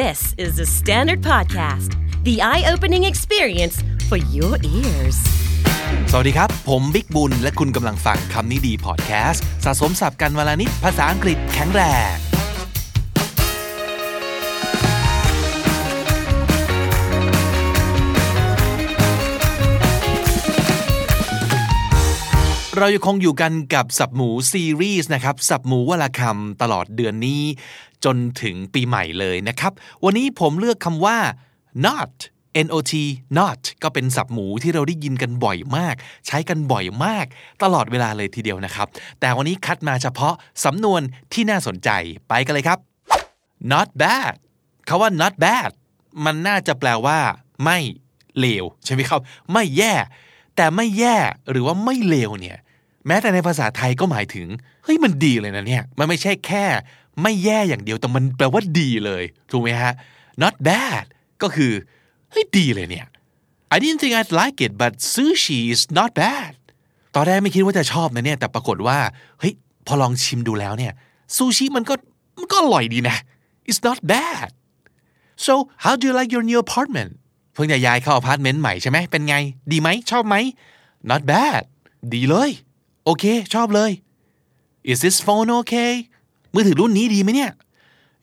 This is the Standard Podcast, the eye opening experience for your ears. สวัสดีครับ ผมบิ๊กบุญ และคุณกำลังฟังคำนี้ดีพอดแคสต์สะสมสับกันวลานิดภาษาอังกฤษแข็งแรงเรายังคงอยู่กันกับสับหมูซีรีส์นะครับ สับหมูวลาคำตลอดเดือนนี้ จนถึงปีใหม่เลยนะครับ วันนี้ผมเลือกคำว่า not not not ก็เป็นสับหมูที่เราได้ยินกันบ่อยมาก ใช้กันบ่อยมาก ตลอดเวลาเลยทีเดียวนะครับ แต่วันนี้คัดมาเฉพาะสำนวนที่น่าสนใจไปกันเลยครับ not bad คาว่า not bad มันน่าจะแปลว่า ไม่เลวใช่ไหมครับ ไม่แย่ แต่ไม่แย่หรือว่าไม่เลวเนี่ย แม้แต่ในภาษาไทยก็หมายถึงเฮ้ยมันดีเลยนะเนี่ย มันไม่ใช่แค่ ไม่แย่อย่างเดียวแต่มันแปลว่าดีเลย ถูกไหมฮะ not bad ก็คือเฮ้ยดีเลยเนี่ย I didn't think I'd like it but sushi is not bad ตอนแรกไม่คิดว่าจะชอบนะเนี่ย แต่ปรากฏว่าเฮ้ยพอลองชิมดูแล้วเนี่ยซูชิมันก็มันก็อร่อยดีนะ it's not bad so how do you like your new apartment เพิ่งจะย้ายเข้าอพาร์ตเมนต์ใหม่ใช่ไหมเป็นไง ดีไหมชอบไหม not bad ดีเลย โอเค ชอบเลย is this phone okay มือถือรุ่นนี้ดีไหมเนี่ย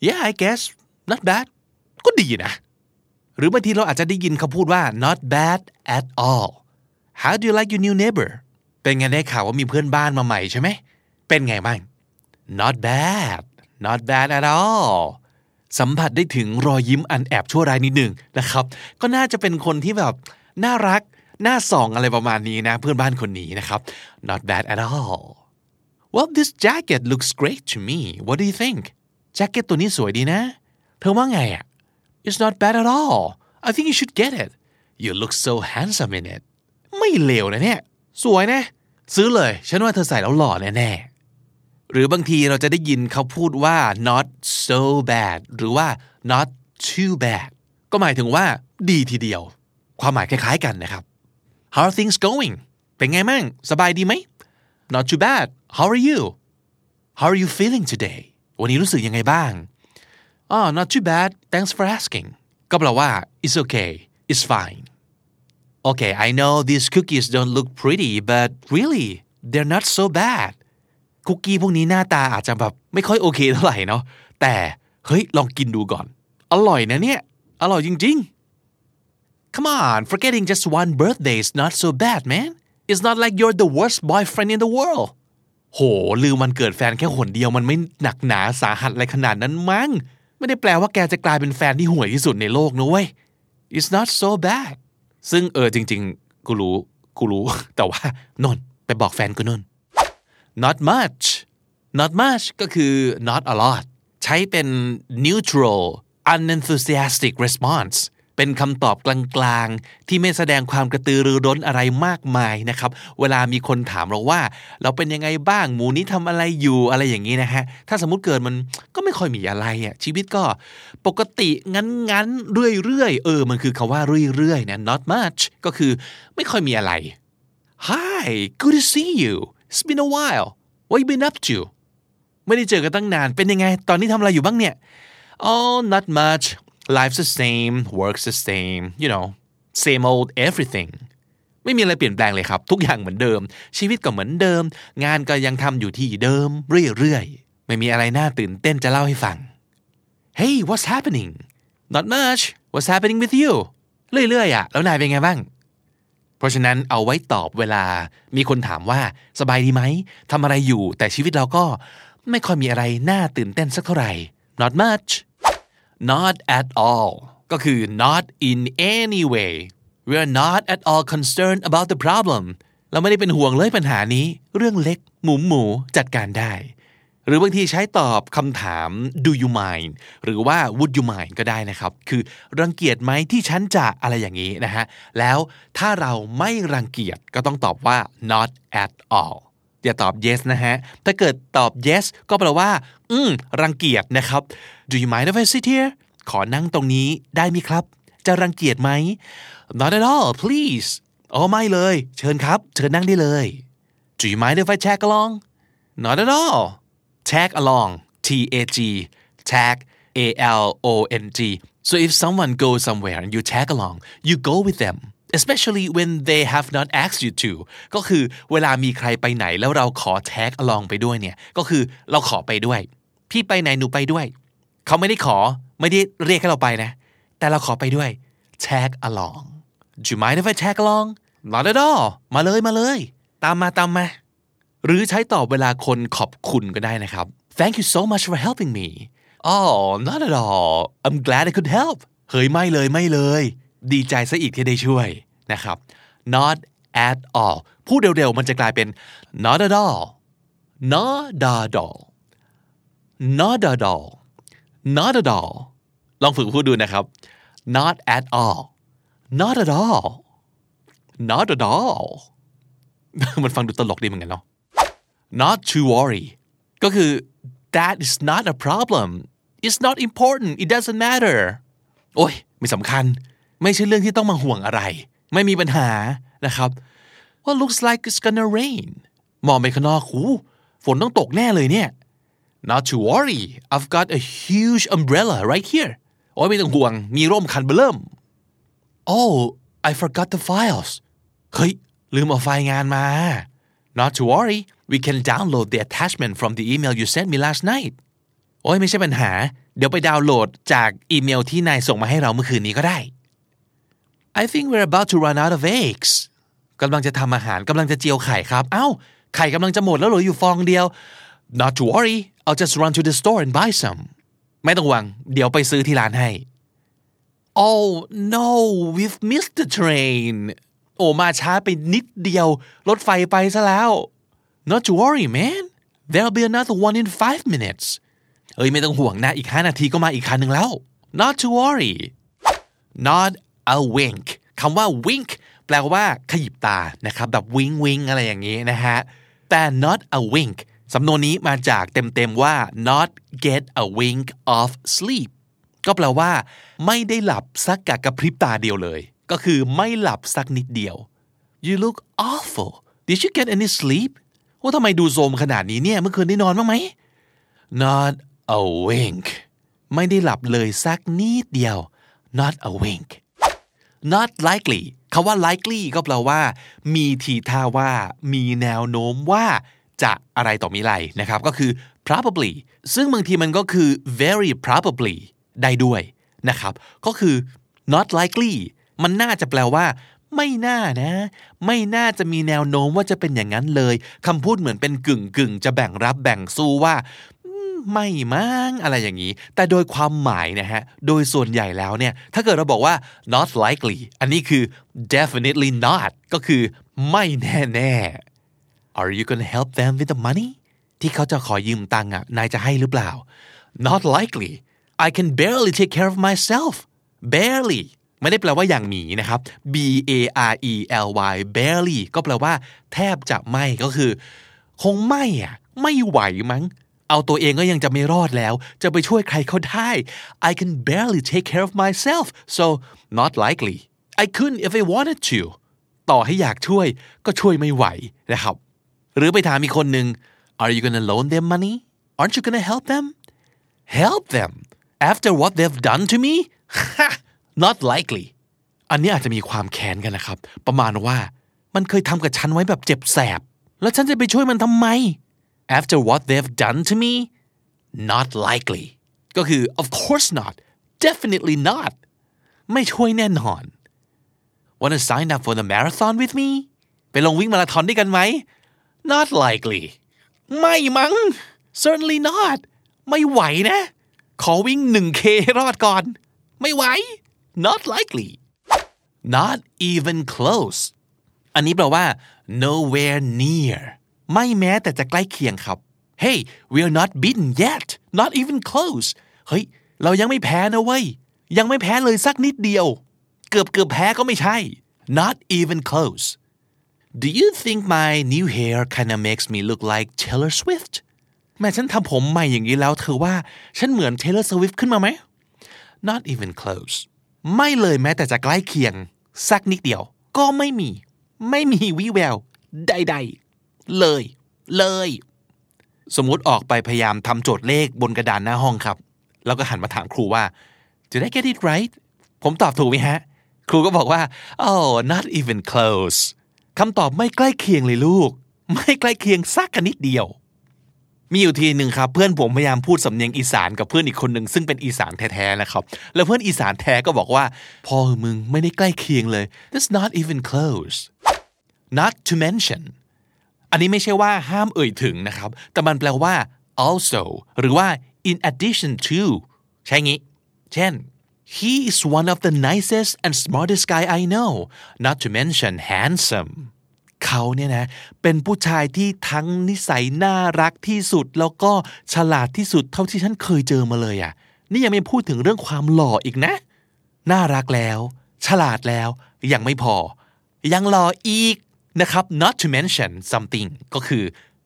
yeah I guess not bad ก็ดีนะ หรือบางทีเราอาจจะได้ยินเขาพูดว่า not bad at all how do you like your new neighbor เป็นไงได้ข่าวว่ามีเพื่อนบ้านมาใหม่ใช่ไหม เป็นไงบ้าง not bad not bad at all สัมผัสได้ถึงรอยยิ้มอันแอบชั่วร้ายนิดหนึ่งนะครับ ก็น่าจะเป็นคนที่แบบน่ารัก น่าส่องอะไรประมาณนี้นะ เพื่อนบ้านคนนี้นะครับ not bad at all well this jacket looks great to me what do you think แจ็คเก็ตตัวนี้สวยดีนะ เธอว่าไงอะ it's not bad at all I think you should get it you look so handsome in it ไม่เลวนะเนี่ย สวยนะ ซื้อเลย ฉันว่าเธอใส่แล้วหล่อแน่ๆหรือบางทีเราจะได้ยินเขาพูดว่า not so bad หรือว่า not too bad ก็หมายถึงว่า ดีทีเดียว ความหมายคล้ายๆกันนะครับ How are things going เป็นไงมั่งสบายดีไหม Not too bad How are you How are you feeling today วันนี้รู้สึกยังไงบ้าง Oh not too bad thanks for asking ก็แปลว่า it's okay it's fine Okay I know these cookies don't look pretty but really they're not so bad คุกกี้พวกนี้หน้าตาอาจจะแบบไม่ค่อยโอเคเท่าไหร่เนาะ แต่เฮ้ยลองกินดูก่อน อร่อยนะเนี่ย อร่อยจริงๆ Come on forgetting just one birthday is not so bad man It's not like you're the worst boyfriend in the world โห ลืมวันเกิดแฟนแค่หนเดียวมันไม่หนักหนาสาหัสอะไรขนาดนั้นมั้ง ไม่ได้แปลว่าแกจะกลายเป็นแฟนที่ห่วยที่สุดในโลกนะเว้ย it's not so bad ซึ่งเออจริง ๆ กูรู้ กูรู้ แต่ว่านนไปบอกแฟนกูนน not much not much ก็คือ not a lot ใช้เป็น neutral unenthusiastic response เป็นคำตอบกลางๆ ที่ไม่แสดงความกระตือรือร้นอะไรมากมายนะครับ เวลามีคนถามเราว่า เราเป็นยังไงบ้างหมูนี้ทำอะไรอยู่อะไรอย่างนี้นะฮะถ้าสมมติเกิดมันก็ไม่ค่อยมีอะไรอะชีวิตก็ปกติงั้นๆเรื่อยๆเออมันคือคาว่าเรื่อยๆนะ not much ก็คือไม่ค่อยมีอะไร Hi good to see you it's been a while what you been up to ไม่ได้เจอกันตั้งนานเป็นยังไง ตอนนี้ทำอะไรอยู่บ้างเนี่ย Oh not much life's the same work's the same you know same old everything ไม่มีอะไรเปลี่ยนแปลงเลยครับ ทุกอย่างเหมือนเดิม ชีวิตก็เหมือนเดิม งานก็ยังทำอยู่ที่เดิม เรื่อยๆ ไม่มีอะไรน่าตื่นเต้นจะเล่าให้ฟัง Hey what's happening not much what's happening with you เรื่อยๆอะแล้วนายเป็นไงบ้าง เพราะฉะนั้นเอาไว้ตอบเวลามีคนถามว่าสบายดีไหมทำอะไรอยู่ แต่ชีวิตเราก็ไม่ค่อยมีอะไรน่าตื่นเต้นสักเท่าไหร่ not much not at all ก็คือ not in any way we are not at all concerned about the problem เราไม่ได้เป็นห่วงเลยปัญหานี้ เรื่องเล็กหมูหมูจัดการได้ หรือบางทีใช้ตอบคำถาม do you mind หรือว่า would you mind ก็ได้นะครับ คือรังเกียจไหมที่ฉันจะอะไรอย่างนี้นะฮะ แล้วถ้าเราไม่รังเกียจก็ต้องตอบว่า not at all อย่าตอบ yes นะฮะ ถ้าเกิดตอบ yes ก็แปลว่า อืม รังเกียจนะครับ do you mind if I sit here ขอนั่งตรงนี้ได้ไหมครับ จะรังเกียจไหม not at all please อ๋อไม่เลย เชิญครับ เชิญนั่งได้เลย do you mind if I tag along not at all tag along T A G tag A L O N G so if someone goes somewhere and you tag along you go with them especially when they have not asked you to ก็คือเวลามีใครไปไหนแล้วเราขอ tag along ไปด้วยเนี่ย ก็คือเราขอไปด้วย พี่ไปไหนหนูไปด้วย เขาไม่ได้ขอไม่ได้เรียกให้เราไปนะ แต่เราขอไปด้วย tag along Do you mind if I tag along not at all มาเลยมาเลย ตามมาตามมา หรือใช้ตอบเวลาคนขอบคุณก็ได้นะครับ Thank you so much for helping me Oh not at all I'm glad I could help เฮ้ยไม่เลยไม่เลย ดีใจซะอีกที่ได้ช่วยนะครับ Not at all พูดเร็วๆ มันจะกลายเป็น not at all not at all not at all not at all ลองฝึกพูดดูนะครับ not at all not at all not at all มันฟังดูตลกดีเหมือนกันเนาะ not to worry ก็คือ that is not a problem it's not important it doesn't matter โอ้ยไม่สำคัญ ไม่ใช่เรื่องที่ต้องมาห่วงอะไร ไม่มีปัญหานะครับ well looks like it's gonna rain มองไปข้างนอกหูฝนต้องตกแน่เลยเนี่ย not to worry I've got a huge umbrella right here โอ้ยไม่ต้องห่วง มีร่มคันเบลิ่ม oh I forgot the files เฮ้ย ลืมเอาไฟล์งานมา not to worry we can download the attachment from the email you sent me last night โอ้ยไม่ใช่ปัญหา เดี๋ยวไปดาวน์โหลดจากอีเมลที่นายส่งมาให้เราเมื่อคืนนี้ก็ได้ I think we're about to run out of eggs กำลังจะทำอาหารกำลังจะเจียวไข่ครับ เอ้า ไข่กำลังจะหมดแล้วเหลืออยู่ฟองเดียว Not to worry I'll just run to the store and buy some ไม่ต้องหวังเดี๋ยวไปซื้อที่ร้านให้ Oh no we've missed the train โอ้มาช้าไปนิดเดียว รถไฟไปซะแล้ว Not to worry man there'll be another one in five minutes เอ้ยไม่ต้องห่วงนะ อีกห้านาทีก็มาอีกคันหนึ่งแล้ว Not to worry not a wink คำว่า wink แปลว่าขยิบตานะครับแบบวิงวิงอะไรอย่างนี้นะฮะแต่ not a wink สำนวนนี้มาจากเต็มๆว่า not get a wink of sleep ก็แปลว่า ไม่ได้หลับสักกะกระพริบตาเดียวเลย ก็คือไม่หลับสักนิดเดียว you look awful did you get any sleep ว่าทำไมดูโซมขนาดนี้เนี่ยเมื่อคืนได้นอนบ้างไหม not a wink ไม่ได้หลับเลยสักนิดเดียว not a wink not likely คาว่า likely ก็แปลว่า มีทีท่าว่า มีแนวโน้มว่าจะอะไรต่อมีอะไรนะครับ ก็คือ probably ซึ่งบางทีมันก็คือ very probably ได้ด้วยนะครับ ก็คือ not likely มันน่าจะแปลว่า ไม่น่านะ ไม่น่าจะมีแนวโน้มว่าจะเป็นอย่างนั้นเลยคำพูดเหมือนเป็นกึ่งกึ่งจะแบ่งรับแบ่งสู้ว่า ไม่มั้งอะไรอย่างนี้ แต่โดยความหมายนะฮะ โดยส่วนใหญ่แล้วเนี่ย ถ้าเกิดเราบอกว่า not likely อันนี้คือ definitely not ก็คือไม่แน่แน่ Are you gonna help them with the money ที่เขาจะขอยืมตังค์อะ นายจะให้หรือเปล่า Not likely I can barely take care of myself barely ไม่ได้แปลว่าอย่างหมีนะครับ B A R E L Y barely ก็แปลว่า แทบจะไม่ก็คือ คงไม่อะ ไม่ไหวมั้ง เอาตัวเองก็ยังจะไม่รอดแล้ว จะไปช่วยใครเขาได้ I can barely take care of myself so not likely I couldn't if I wanted to ต่อให้อยากช่วยก็ช่วยไม่ไหวนะครับ หรือไปถามอีกคนหนึ่ง Are you gonna loan them money Aren't you gonna help them Help them after what they've done to me Not likely อันนี้อาจจะมีความแค้นกันนะครับ ประมาณว่า มันเคยทำกับฉันไว้แบบเจ็บแสบ แล้วฉันจะไปช่วยมันทำไม after what they've done to me not likely ก็คือ of course not definitely not ไม่ช่วยแน่นอน wanna sign up for the marathon with me ไปลงวิ่งมาราธอนด้วยกันไหม not likely ไม่มั้ง certainly not ไม่ไหวนะ ขอวิ่ง 1K ให้รอดก่อน ไม่ไหว not likely not even close อันนี้แปลว่า nowhere near ไม่แม้แต่จะใกล้เคียงครับ Hey we're not beaten yet not even close เฮ้ย เรายังไม่แพ้นะเว้ย ยังไม่แพ้เลยสักนิดเดียว เกือบเกือบแพ้ก็ไม่ใช่ not even close Do you think my new hair kinda makes me look like Taylor Swift แม่ฉันทำผมใหม่อย่างนี้แล้วเธอว่าฉันเหมือน Taylor Swift ขึ้นมาไหม Not even close ไม่เลยแม้แต่จะใกล้เคียง สักนิดเดียว ก็ไม่มี ไม่มีวิแวว ใด ๆ เลย เลย สมมุติออกไปพยายามทำโจทย์เลขบนกระดานหน้าห้องครับ แล้วก็หันมาถามครูว่า did I get it right ผมตอบถูกไหมฮะ ครูก็บอกว่า oh not even close คำตอบไม่ใกล้เคียงเลยลูก ไม่ใกล้เคียงสักนิดเดียว มีอยู่ทีหนึ่งครับเพื่อนผมพยายามพูดสำเนียงอีสานกับเพื่อนอีกคนหนึ่งซึ่งเป็นอีสานแท้ๆนะครับ แล้วเพื่อนอีสานแท้ก็บอกว่า พอมึงไม่ได้ใกล้เคียงเลย that's not even close not to mention อันนี้ไม่ใช่ว่าห้ามเอ่ยถึงนะครับ แต่มันแปลว่า also หรือว่า in addition to ใช่งี้ เช่น he is one of the nicest and smartest guy I know not to mention handsome เขาเนี่ยนะเป็นผู้ชายที่ทั้งนิสัยน่ารักที่สุด แล้วก็ฉลาดที่สุดเท่าที่ฉันเคยเจอมาเลยอะ่ะ นี่ยังไม่พูดถึงเรื่องความหล่ออีกนะ น่ารักแล้ว ฉลาดแล้ว ยังไม่พอ ยังหล่ออีก นะครับ not to mention something ก็คือ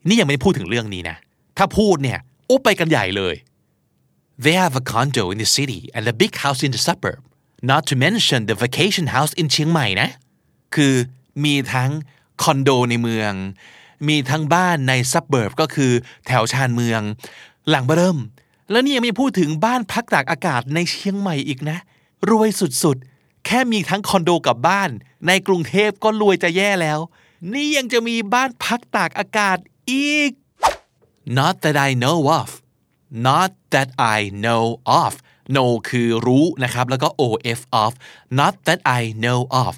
นี่ยังไม่ได้พูดถึงเรื่องนี้นะ ถ้าพูดเนี่ยโอ้ไปกันใหญ่เลย They have a condo in the city and a big house in the suburb not to mention the vacation house in เชียงใหม่นะ คือมีทั้งคอนโดในเมือง มีทั้งบ้านในซับเบิร์บก็คือแถวชานเมือง หลังเบิ่ม แล้วนี่ยังไม่พูดถึงบ้านพักตากอากาศในเชียงใหม่อีกนะ รวยสุดๆ แค่มีทั้งคอนโดกับบ้าน ในกรุงเทพก็รวยจะแย่แล้ว นี่ยังจะมีบ้านพักตากอากาศอีก not that I know of not that I know of know คือรู้นะครับ แล้วก็ of of not that I know of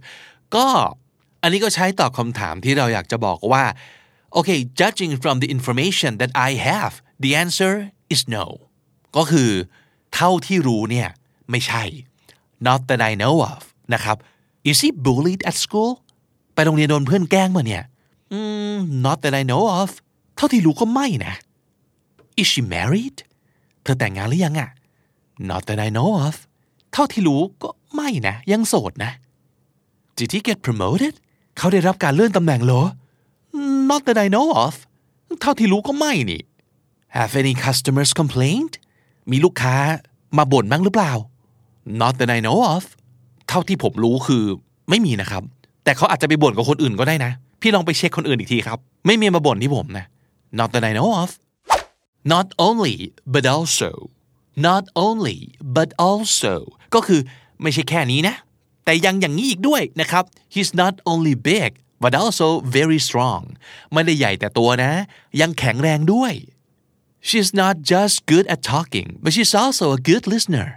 ก็อันนี้ก็ใช้ตอบคำถามที่เราอยากจะบอกว่า okay judging from the information that I have the answer is no ก็คือ เท่าที่รู้เนี่ย ไม่ใช่ not that I know of นะครับ is he bullied at school ไปโรงเรียนโดนเพื่อนแกล้งมาเนี่ย mm, not that I know of เท่าที่รู้ก็ไม่นะ is she married เธอแต่งงานหรือยังอะ not that I know of เท่าที่รู้ก็ไม่นะ ยังโสดนะ did he get promoted เขาได้รับการเลื่อนตำแหน่งเหรอ not that I know of เท่าที่รู้ก็ไม่นี่ have any customers complained มีลูกค้ามาบ่นบ้างหรือเปล่า not that I know of เท่าที่ผมรู้คือไม่มีนะครับ แต่เขาอาจจะไปบ่นกับคนอื่นก็ได้นะ พี่ลองไปเช็คคนอื่นอีกทีครับ ไม่มีมาบ่นที่ผมนะ not that I know of not only but also not only but also ก็คือไม่ใช่แค่นี้นะ แต่ยังอย่างนี้อีกด้วยนะครับ he's not only big but also very strong ไม่ได้ใหญ่แต่ตัวนะ ยังแข็งแรงด้วย she's not just good at talking but she's also a good listener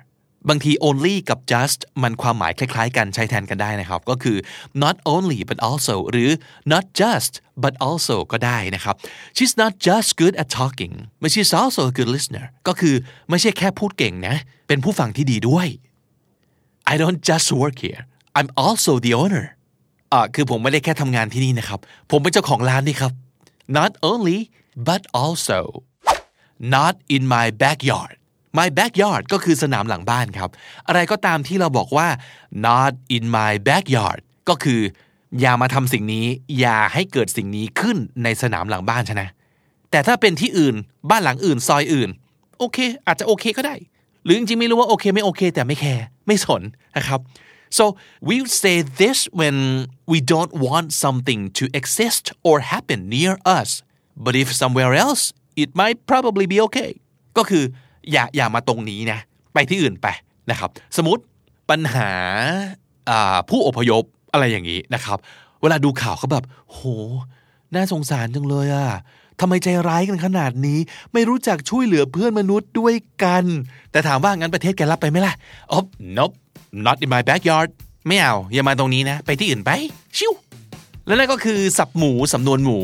บางที only กับ just มันความหมายคล้ายๆ กันใช้แทนกันได้นะครับ ก็คือ not only but also หรือ not just but also ก็ได้นะครับ she's not just good at talking but she's also a good listener ก็คือไม่ใช่แค่พูดเก่งนะ เป็นผู้ฟังที่ดีด้วย I don't just work here I'm also the owner อ่าคือผมไม่ได้แค่ทำงานที่นี่นะครับ ผมเป็นเจ้าของร้านนี่ครับ not only but also not in my backyard my backyard ก็คือสนามหลังบ้านครับ อะไรก็ตามที่เราบอกว่า not in my backyard ก็คือ อย่ามาทำสิ่งนี้ อย่าให้เกิดสิ่งนี้ขึ้นในสนามหลังบ้านใช่ไหมแต่ถ้าเป็นที่อื่นบ้านหลังอื่นซอยอื่น โอเค อาจจะโอเคก็ได้ หรือจริงๆไม่รู้ว่าโอเคไม่โอเค แต่ไม่แคร์ไม่สนนะครับ so we say this when we don't want something to exist or happen near us but if somewhere else it might probably be okay ก็คือ อย่าอย่ามาตรงนี้นะไปที่อื่นไปนะครับ สมมติปัญหาผู้อพยพอะไรอย่างนี้นะครับ เวลาดูข่าวเขาแบบ โห น่าสงสารจังเลยอะทำไมใจร้ายกันขนาดนี้ ไม่รู้จักช่วยเหลือเพื่อนมนุษย์ด้วยกัน แต่ถามว่างั้นประเทศแกรับไปไหมล่ะอ๋อ nope not in my backyard ไม่เอา อย่ามาตรงนี้นะ ไปที่อื่นไป ชิวและนั่นก็คือสับหมูสำนวนหมู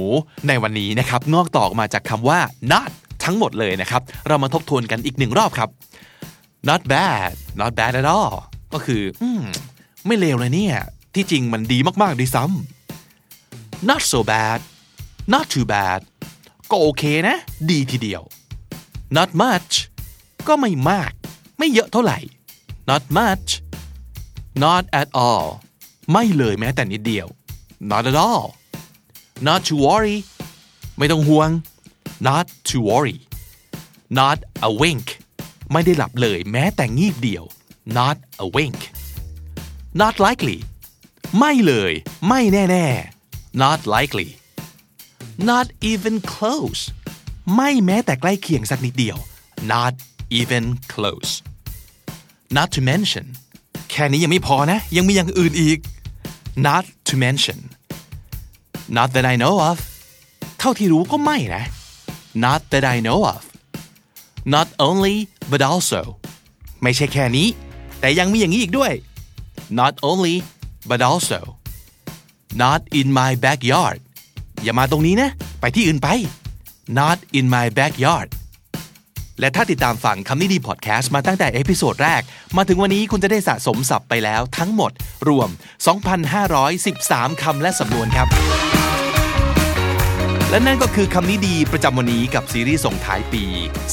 ในวันนี้นะครับงอกต่อมาจากคำว่า not ทั้งหมดเลยนะครับ เรามาทบทวนกันอีกหนึ่งรอบครับ not bad not bad at all ก็คืออมไม่เลวเลยเนี่ย ที่จริงมันดีมากๆดีซ้ำ not so bad not too bad ก็โอเคนะ ดีทีเดียว not much ก็ไม่มาก ไม่เยอะเท่าไหร่ not much not at all ไม่เลยแม้แต่นิดเดียว not at all not to worry ไม่ต้องห่วง not to worry not a wink ไม่ได้หลับเลยแม้แต่งีบเดียว not a wink not likely ไม่เลย ไม่แน่ๆ not likely not even close ไม่แม้แต่ใกล้เคียงสักนิดเดียว not even close not to mention แค่นี้ยังไม่พอนะ ยังมีอย่างอื่นอีก not to mention not that I know of เท่าที่รู้ก็ไม่นะ not that I know of not only but also ไม่ใช่แค่นี้ แต่ยังมีอย่างนี้อีกด้วย not only but also not in my backyard อย่ามาตรงนี้นะ ไปที่อื่นไป not in my backyard และถ้าติดตามฟังคำนี้ดีพอดแคสต์มาตั้งแต่ episode แรก มาถึงวันนี้คุณจะได้สะสมศัพท์ไปแล้วทั้งหมด รวม 2,513 คำและสำนวนครับ และนั่นก็คือคำนี้ดีประจำวันนี้กับซีรีส์ส่งท้ายปี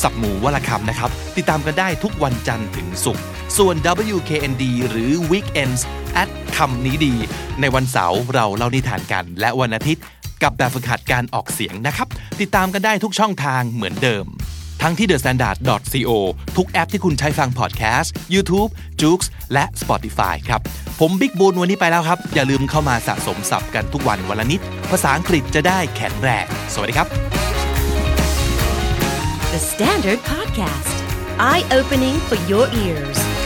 สับหมูวลคำนะครับ ติดตามกันได้ทุกวันจันทร์ถึงศุกร์ส่วน WKND หรือ Weekends at คำนี้ดี ในวันเสาร์เราเล่านิทานกัน และวันอาทิตย์กับแบบฝึกหัดการออกเสียงนะครับ ติดตามกันได้ทุกช่องทางเหมือนเดิม ทั้งที่ thestandard.co ทุกแอปที่คุณใช้ฟังพอดแคสต์ YouTube, j o o x และ Spotify ครับ ผมบิ๊กบูลวันนี้ไปแล้วครับ อย่าลืมเข้ามาสะสมศัพท์กันทุกวันวันละนิด ภาษาอังกฤษจะได้แข็งแรงสวัสดีครับ The Standard Podcast, eye opening for your ears.